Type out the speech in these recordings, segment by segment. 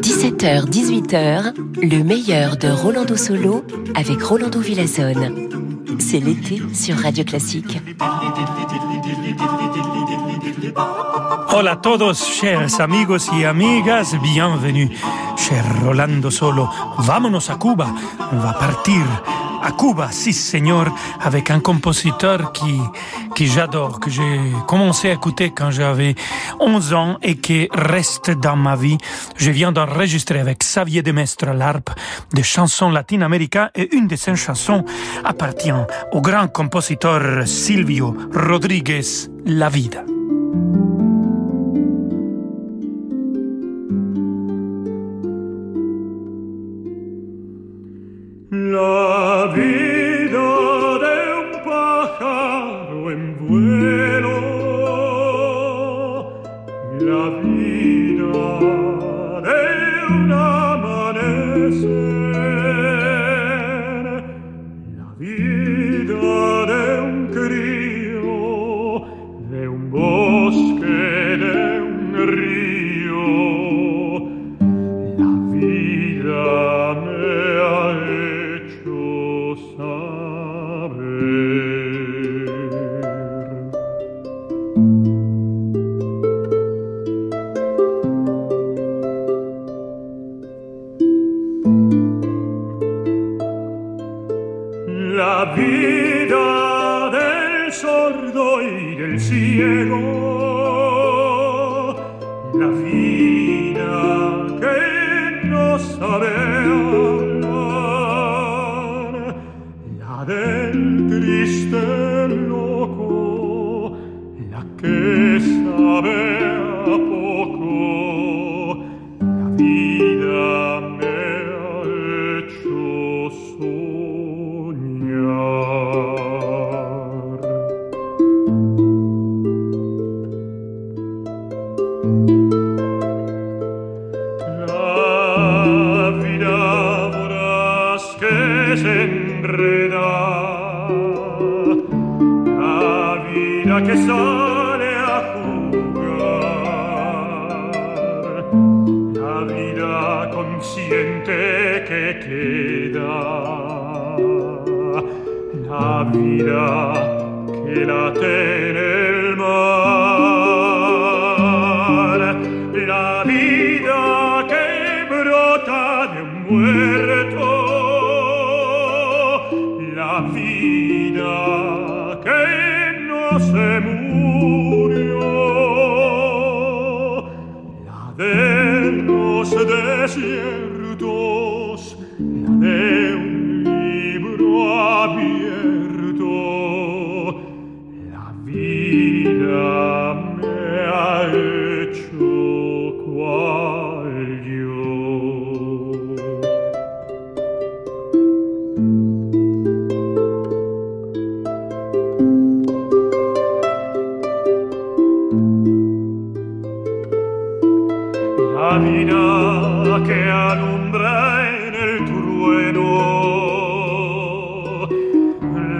17h, 18h, le meilleur de Rolando Solo avec Rolando Villazone. C'est l'été sur Radio Classique. Hola a todos, chers amigos y amigas, bienvenue. Cher Rolando Solo, vámonos a Cuba. On va partir à Cuba, si señor, avec un compositeur qui, qui j'adore, que j'ai commencé à écouter quand j'avais 11 ans et qui reste dans ma vie. Je viens d'enregistrer avec Xavier Demestre l'harpe des chansons latino-américaines et une de ces chansons appartient au grand compositeur Silvio Rodriguez, La Vida. la vida. lámina que alumbra en el trueno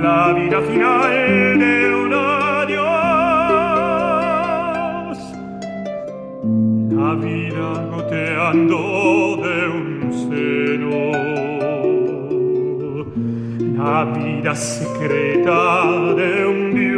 la vida final de un adiós. La vida goteando de un seno, la vida secreta de un Dios.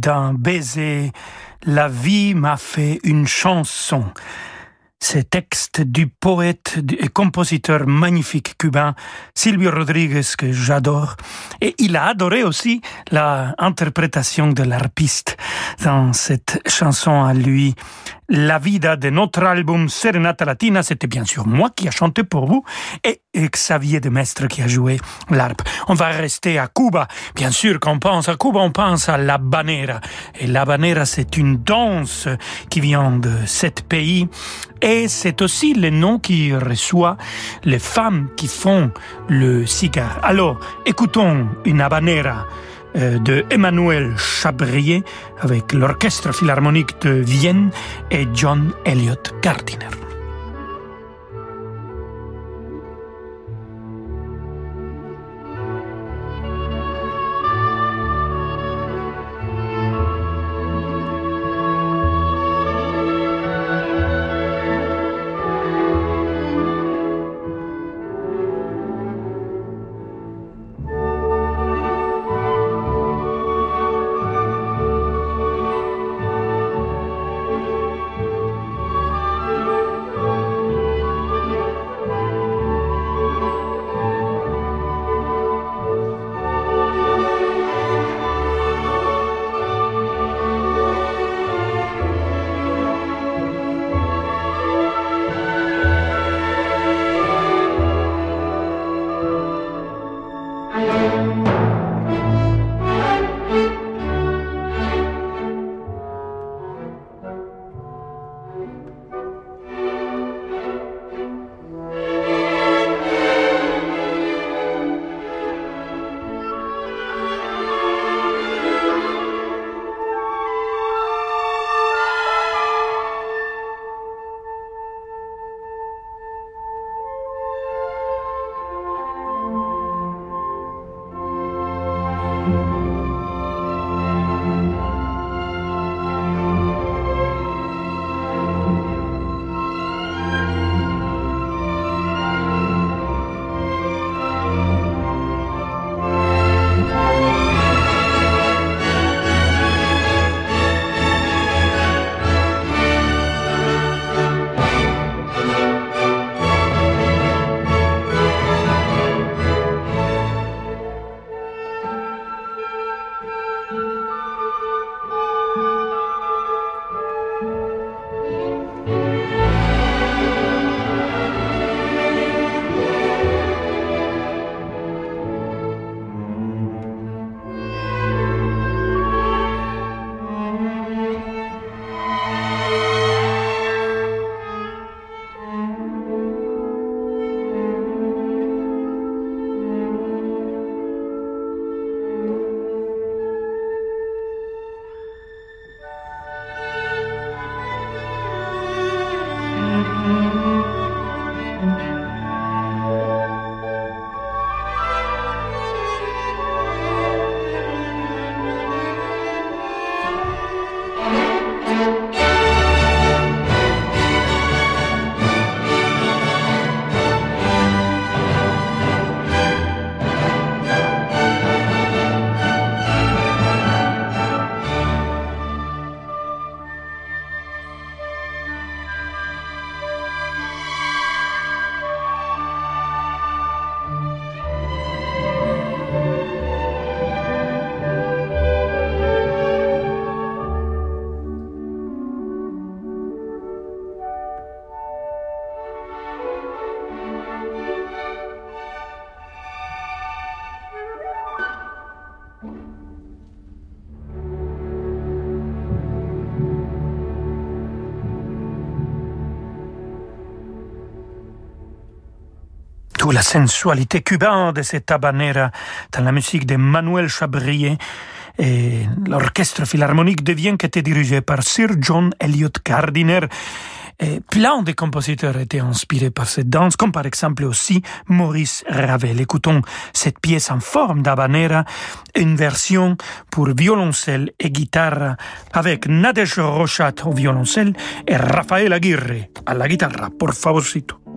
D'un baiser, la vie m'a fait une chanson. Ces textes du poète et compositeur magnifique cubain Silvio Rodriguez que j'adore. Et il a adoré aussi la interprétation de l'arpiste dans cette chanson à lui. La vida de notre album Serenata Latina, c'était bien sûr moi qui a chanté pour vous et Xavier de Mestre qui a joué l'harpe. On va rester à Cuba. Bien sûr, quand on pense à Cuba, on pense à la banera. Et la banera, c'est une danse qui vient de cet pays et c'est aussi le nom qui reçoit les femmes qui font le cigare. Alors, écoutons une habanera de Emmanuel Chabrier avec l'Orchestre Philharmonique de Vienne et John Elliott Gardiner. La sensualité cubaine de cette habanera dans la musique de Manuel Chabrier et l'orchestre philharmonique de Vienne qui était dirigé par Sir John Elliott Gardiner. Et plein de compositeurs étaient inspirés par cette danse, comme par exemple aussi Maurice Ravel. Écoutons cette pièce en forme d'habanera, une version pour violoncelle et guitare avec Nadej Rochat au violoncelle et Rafael Aguirre à la guitare. Por favorcito.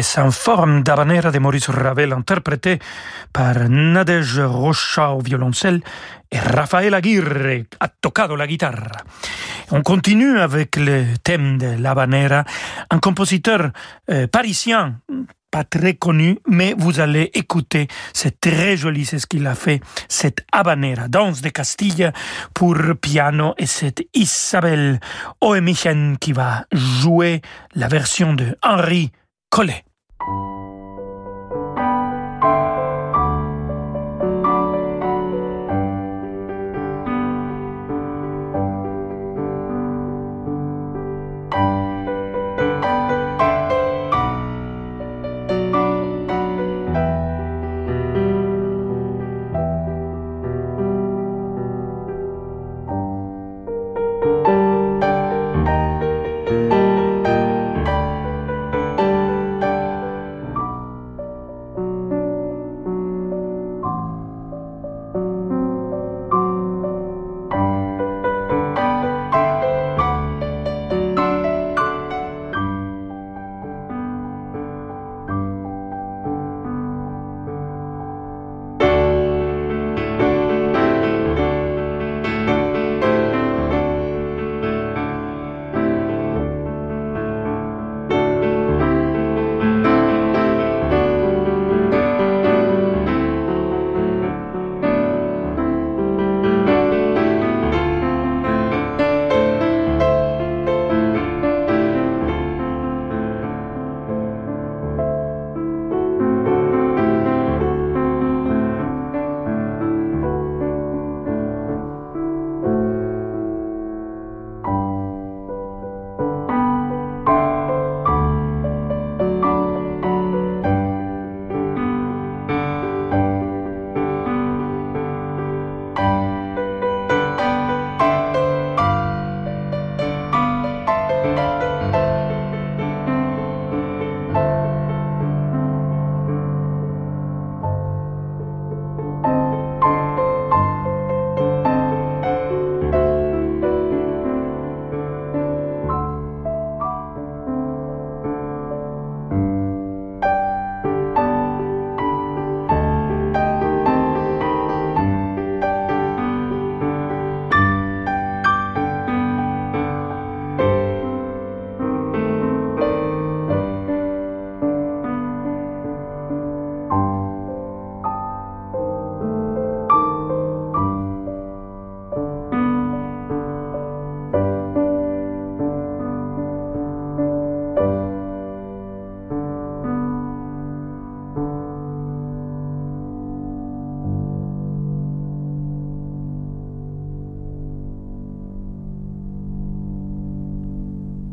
Pièce en forme d'habanera de Maurice Ravel interprétée par Nadège Rocha au violoncelle et Raphaël Aguirre a tocado la guitare. On continue avec le thème de l'habanera, un compositeur euh, parisien pas très connu, mais vous allez écouter, c'est très joli, c'est ce qu'il a fait, cette habanera, danse de Castille pour piano, et c'est Isabelle Oemichen qui va jouer la version de Henri Collet.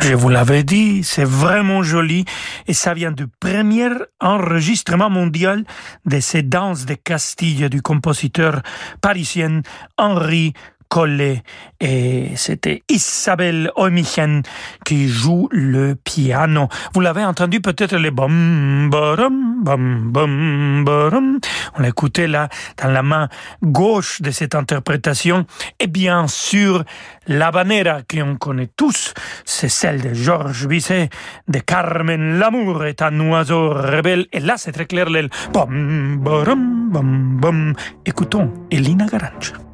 Je vous l'avais dit, c'est vraiment joli et ça vient du premier enregistrement mondial de ces danses de Castille du compositeur parisien Henri Collet et c'était Isabelle Oemichen qui joue le piano. Vous l'avez entendu peut-être les bom bom bom bom. On l'écoutait là dans la main gauche de cette interprétation et bien sûr la banera qu'on connaît tous, c'est celle de Georges Bizet, de Carmen L'amour est un oiseau rebelle et là c'est très clair le bom bom bom bom. Écoutons Elina Garancha.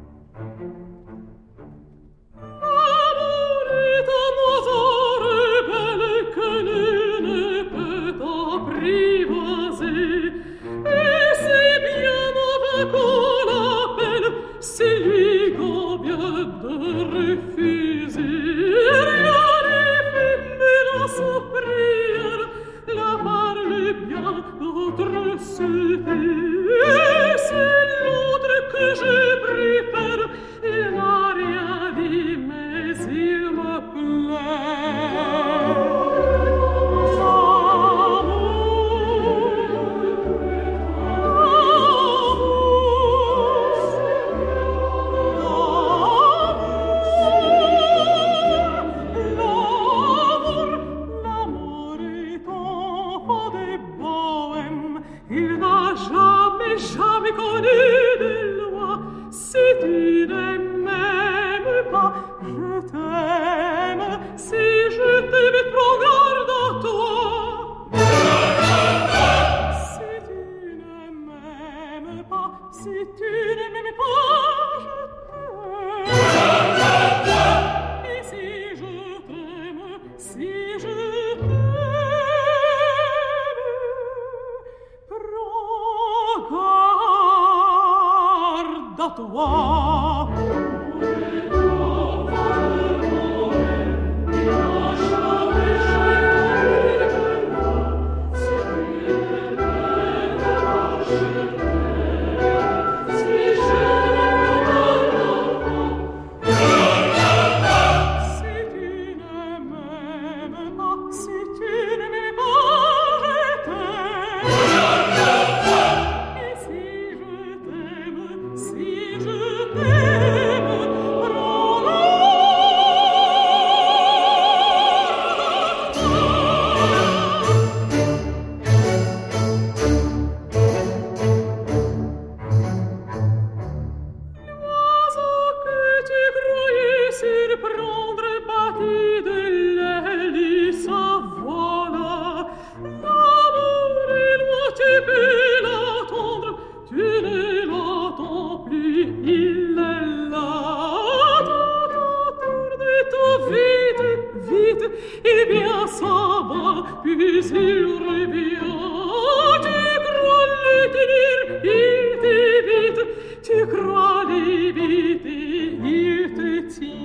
alle Bitte, the zieh.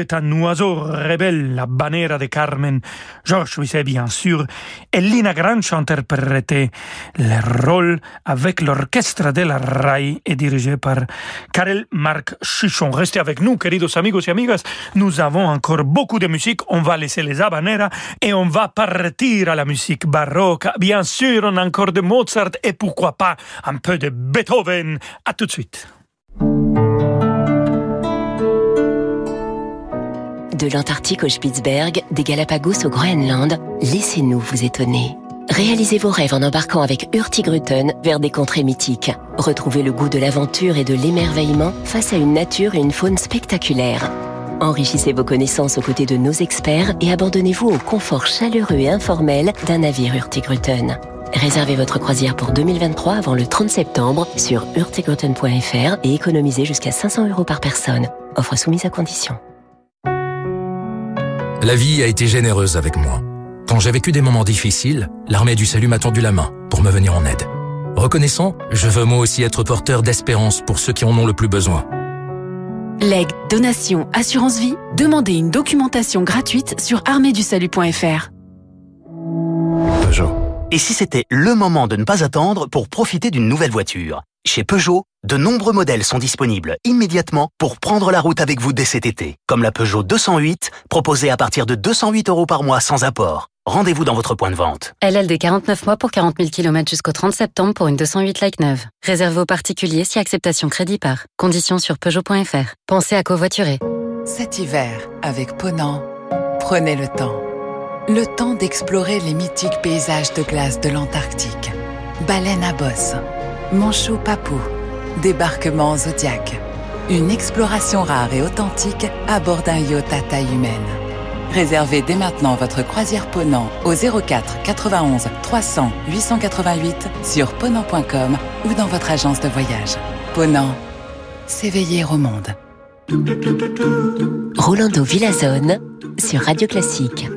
Est un oiseau rebelle, la bannière de Carmen. Georges Bizet, bien sûr, et Lina Granch interprétait le rôle avec l'orchestre de la RAI et dirigé par Karel Marc Chichon. Restez avec nous, queridos amigos et amigas. Nous avons encore beaucoup de musique. On va laisser les habaneras et on va partir à la musique baroque. Bien sûr, on a encore de Mozart et pourquoi pas un peu de Beethoven. À tout de suite. De l'Antarctique au Spitzberg, des Galapagos au Groenland, laissez-nous vous étonner. Réalisez vos rêves en embarquant avec Hurtigruten vers des contrées mythiques. Retrouvez le goût de l'aventure et de l'émerveillement face à une nature et une faune spectaculaires. Enrichissez vos connaissances aux côtés de nos experts et abandonnez-vous au confort chaleureux et informel d'un navire Hurtigruten. Réservez votre croisière pour 2023 avant le 30 septembre sur hurtigruten.fr et économisez jusqu'à 500 euros par personne. Offre soumise à condition. La vie a été généreuse avec moi. Quand j'ai vécu des moments difficiles, l'armée du salut m'a tendu la main pour me venir en aide. Reconnaissant, je veux moi aussi être porteur d'espérance pour ceux qui en ont le plus besoin. Legs, donation, assurance vie, demandez une documentation gratuite sur arméedusalut.fr. Peugeot. Et si c'était le moment de ne pas attendre pour profiter d'une nouvelle voiture? Chez Peugeot, de nombreux modèles sont disponibles immédiatement pour prendre la route avec vous dès cet été. Comme la Peugeot 208, proposée à partir de 208 euros par mois sans apport. Rendez-vous dans votre point de vente. LLD 49 mois pour 40 000 km jusqu'au 30 septembre pour une 208 like neuve. Réservé aux particuliers si acceptation crédit par. Conditions sur Peugeot.fr. Pensez à covoiturer. Cet hiver, avec Ponant, prenez le temps. Le temps d'explorer les mythiques paysages de glace de l'Antarctique. Baleine à bosse, manchot papou Débarquement Zodiac. Une exploration rare et authentique à bord d'un yacht à taille humaine. Réservez dès maintenant votre croisière Ponant au 04 91 300 888 sur ponant.com ou dans votre agence de voyage. Ponant, s'éveiller au monde. Rolando Villazone sur Radio Classique.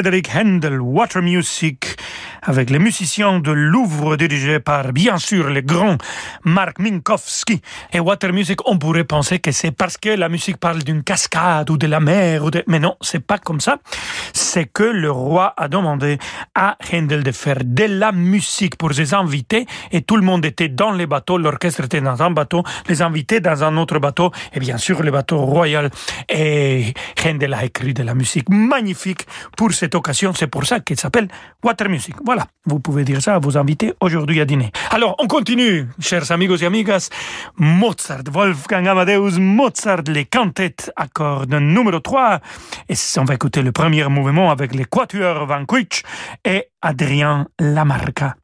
Frédéric Handel, Water Music, avec les musiciens de Louvre dirigés par, bien sûr, le grand Mark Minkowski. Et Water Music, on pourrait penser que c'est parce que la musique parle d'une cascade ou de la mer, mais non, c'est pas comme ça. C'est que le roi a demandé à Handel de faire de la musique pour ses invités et tout le monde était dans les bateaux, l'orchestre était dans un bateau, les invités dans un autre bateau et bien sûr le bateau royal. Et Handel a écrit de la musique magnifique pour cette occasion. C'est pour ça qu'elle s'appelle Water Music. Voilà, vous pouvez dire ça à vos invités aujourd'hui à dîner. Alors, on continue, chers amigos et amigas. Mozart, Wolfgang Amadeus Mozart, les cantettes à cordes numéro 3. Et on va écouter le premier mouvement avec les quatuors Van et Adrien Lamarca.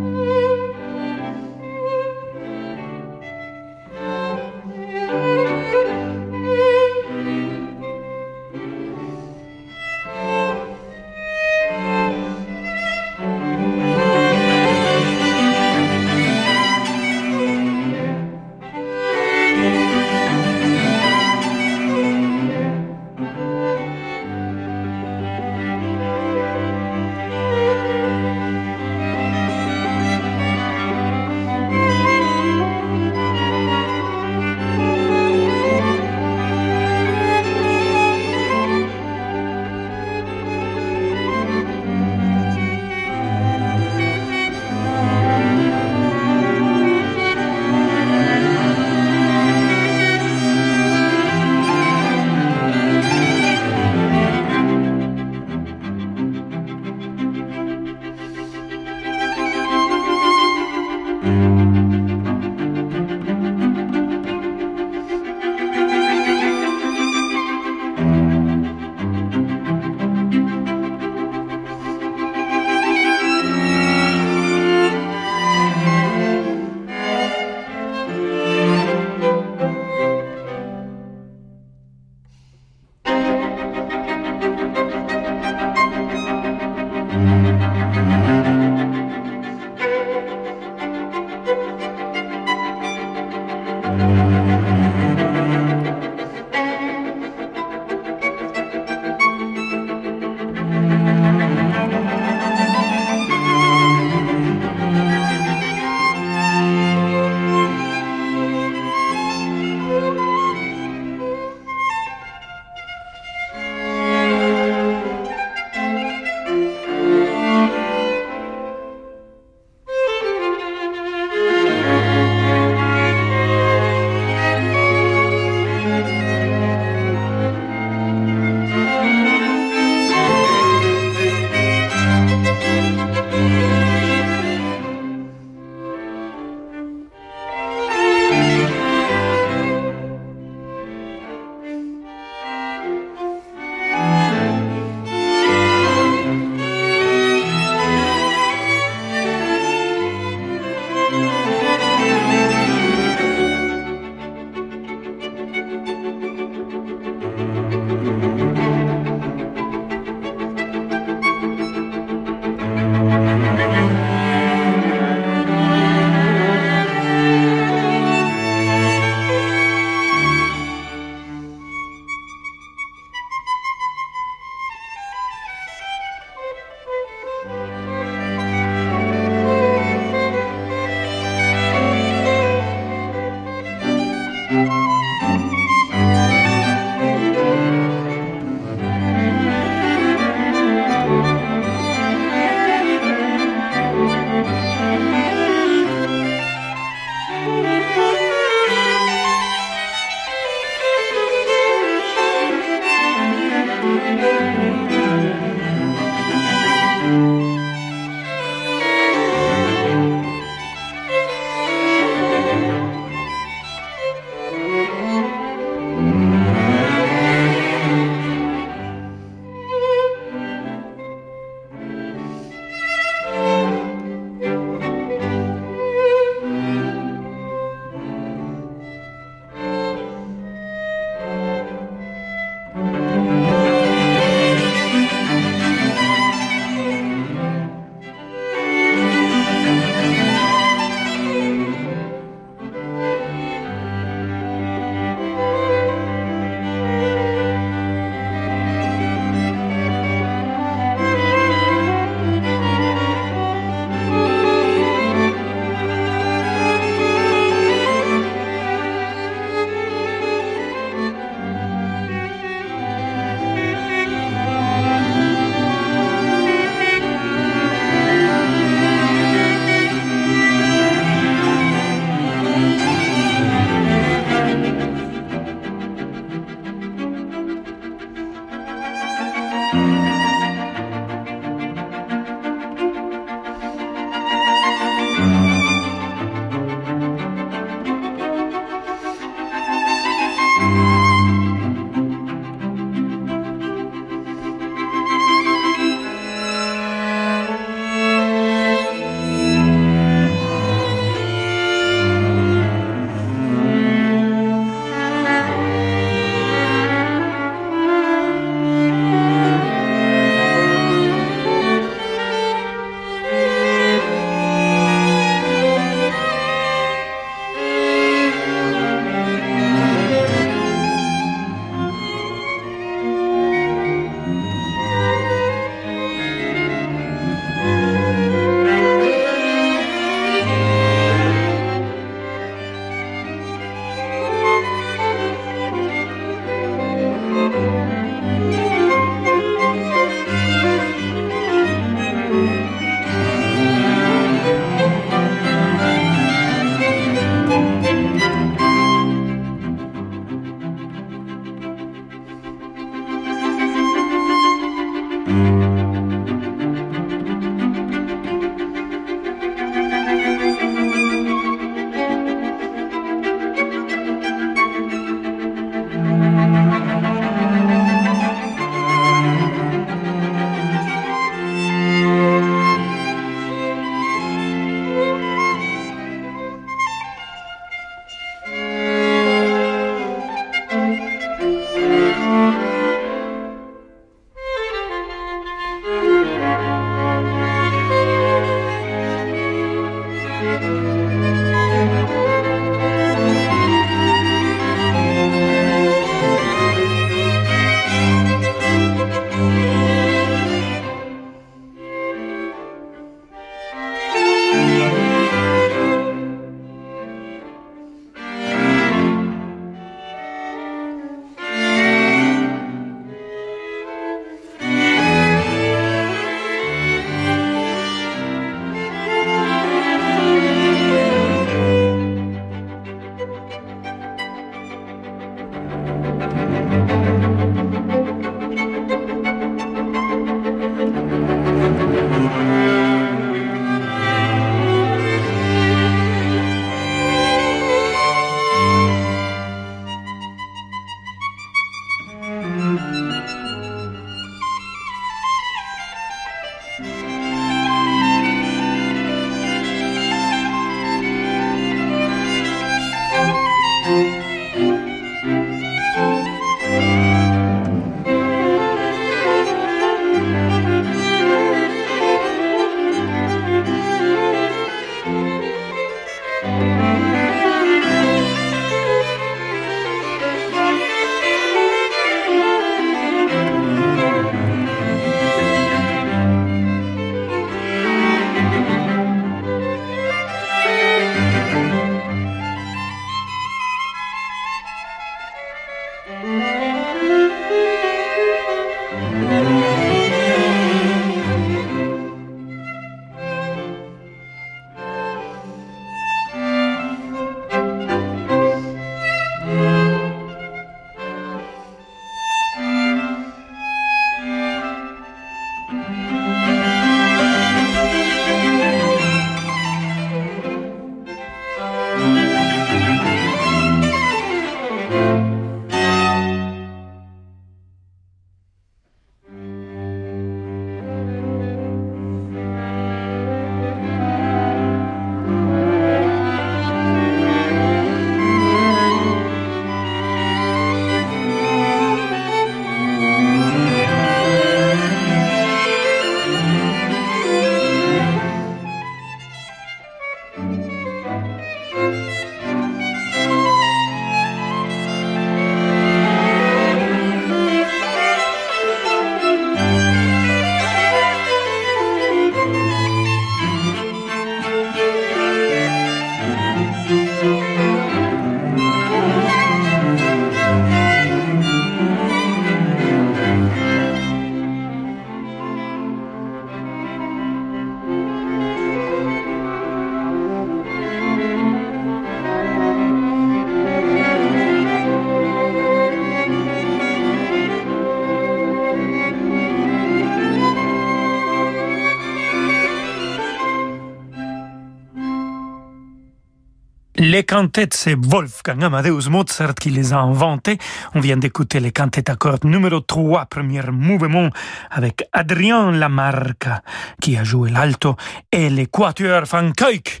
Les cantates, c'est Wolfgang Amadeus Mozart qui les a inventées. On vient d'écouter les cantates à cordes numéro 3, premier mouvement, avec Adrien Lamarca qui a joué l'alto et les quatuors Van Kuyk,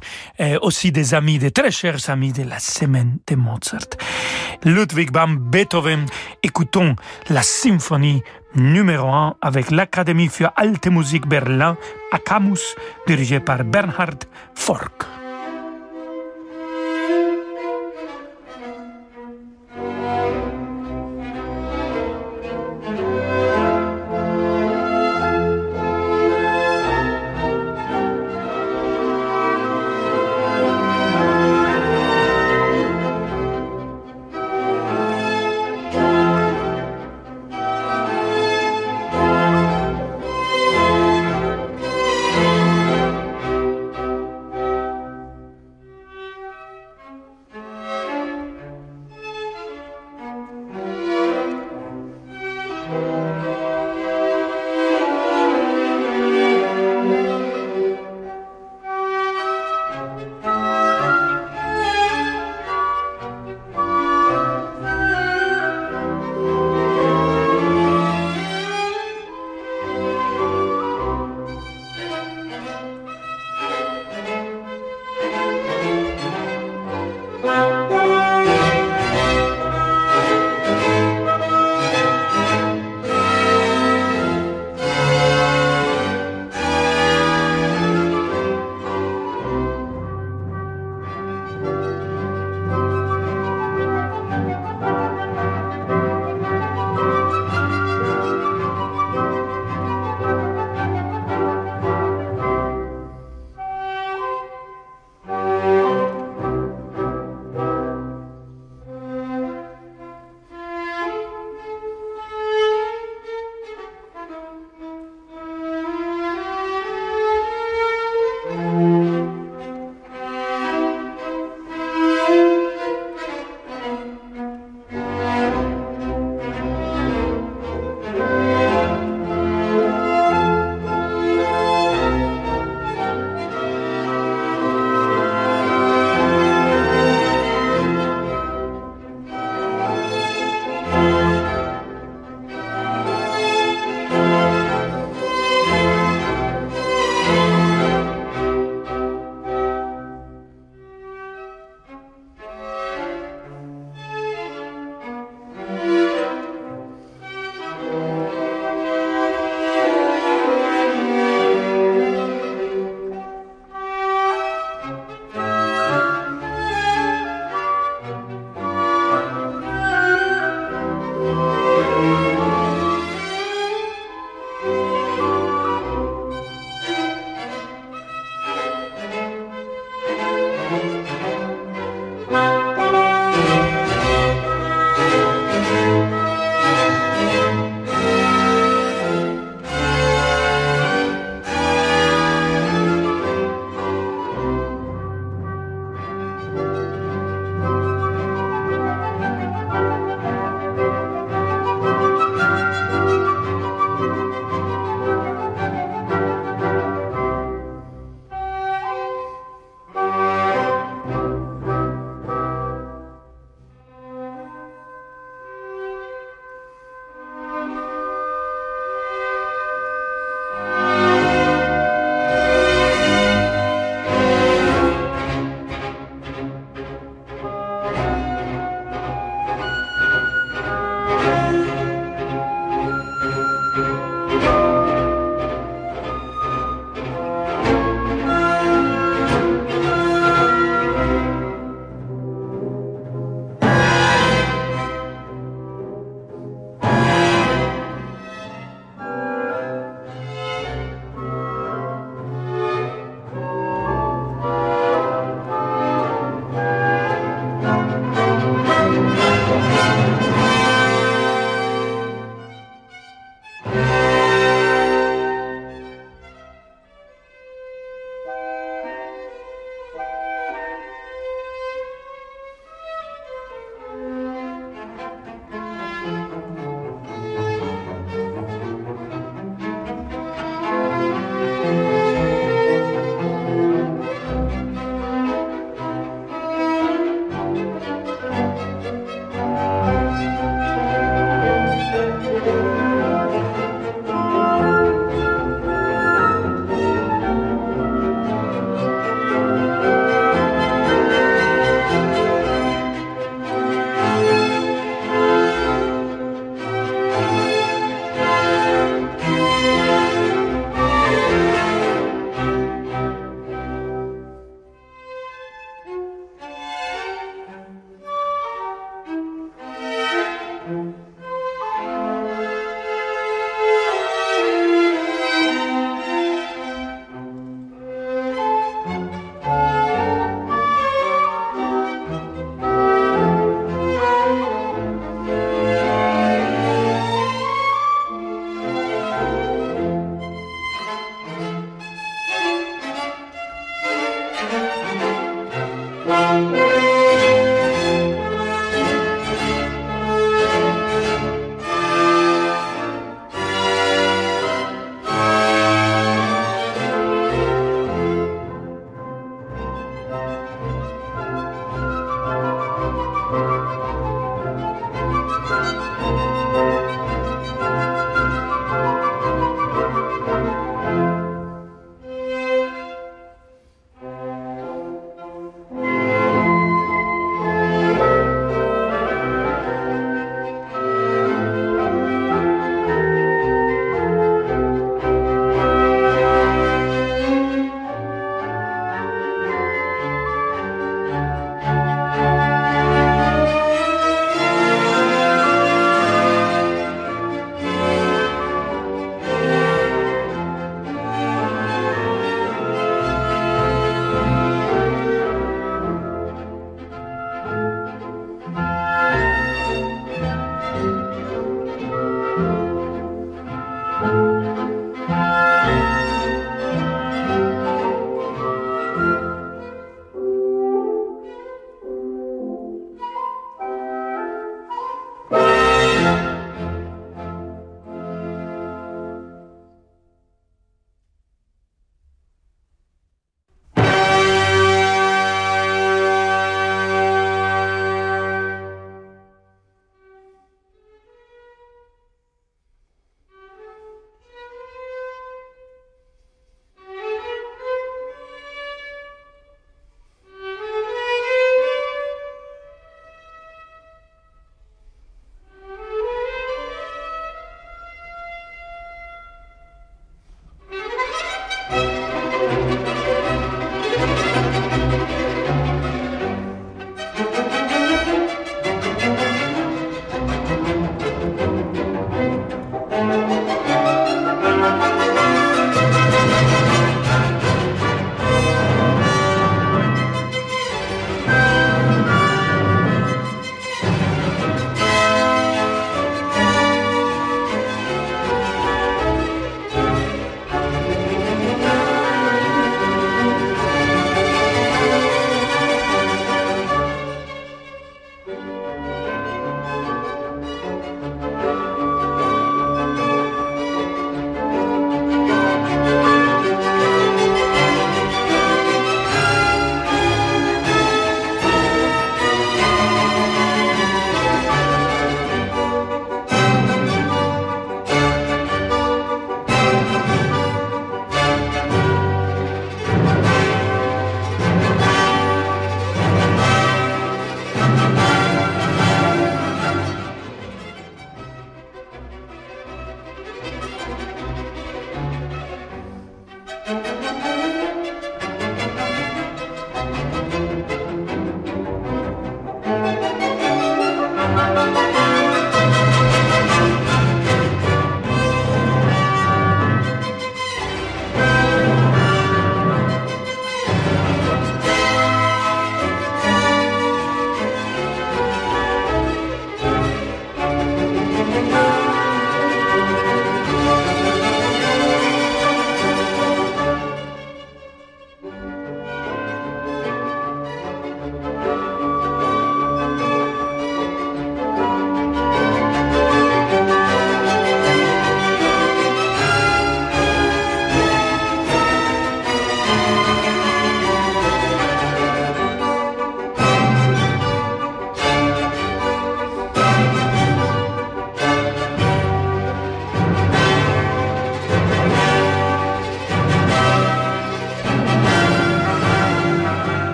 aussi des amis, des très chers amis de la semaine de Mozart. Ludwig van Beethoven, écoutons la symphonie numéro 1 avec l'Académie für Alte Musik Berlin à dirigée par Bernhard Fork.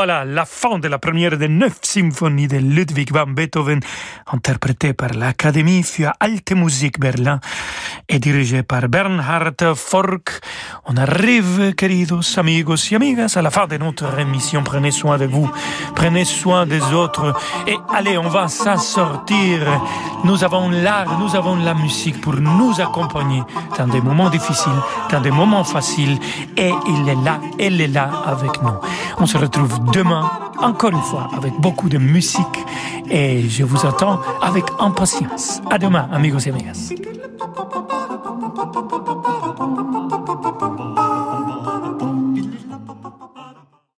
Voilà la fin de la première des neuf symphonies de Ludwig van Beethoven, interprétée par l'Académie für Alte Musik Berlin et dirigée par Bernhard Fork. On arrive, queridos amigos y amigas, à la fin de notre émission. Prenez soin de vous, prenez soin des autres et allez, on va s'en sortir. Nous avons l'art, nous avons la musique pour nous accompagner dans des moments difficiles, dans des moments faciles et il est là, elle est là avec nous. On se retrouve demain, encore une fois, avec beaucoup de musique et je vous attends avec impatience. À demain, amigos et amigas. Thank you.